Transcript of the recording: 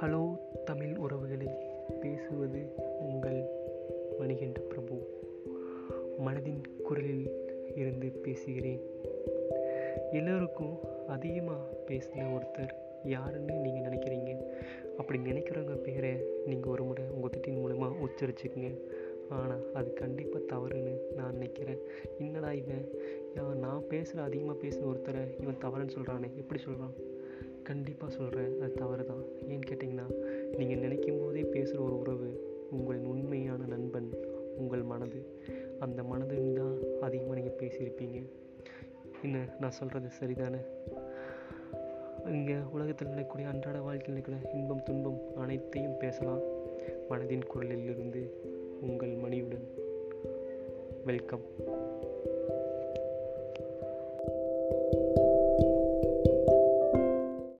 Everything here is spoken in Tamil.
ஹலோ தமிழ் உறவுகளே பேசுவது உங்கள் மணிகண்ட பிரபு. மனதின் குரலில் இருந்து பேசுகிறேன். எல்லோருக்கும் அதிகமாக பேசின ஒருத்தர் யாருன்னு நீங்கள் நினைக்கிறீங்க? அப்படி நினைக்கிறவங்க பேரை நீங்கள் ஒரு முறை உங்கள் திட்டின் மூலமாக உச்சரிச்சுக்குங்க. ஆனால் அது கண்டிப்பாக தவறுன்னு நான் நினைக்கிறேன். என்னடா இவன்? நான் பேசுகிற அதிகமாக பேசின ஒருத்தரை இவன் தவறுன்னு சொல்கிறானே எப்படி சொல்கிறான் கண்டிப்பாக சொல்கிறேன் அது தவறு தான் ஏன்னு கேட்டிங்கன்னா நீங்கள் நினைக்கும் போதே பேசுகிற ஒரு உறவு உங்களின் உண்மையான நண்பன் உங்கள் மனது. அந்த மனதுன்னு தான் அதிகமாக நீங்கள் பேசியிருப்பீங்க. என்ன நான் சொல்கிறது சரிதானே? இங்கே உலகத்தில் நினைக்கக்கூடிய அன்றாட வாழ்க்கையில் நினைக்கிற இன்பம் துன்பம் அனைத்தையும் பேசலாம். மனதின் குரலில் இருந்து உங்கள் மணியுடன். வெல்கம்.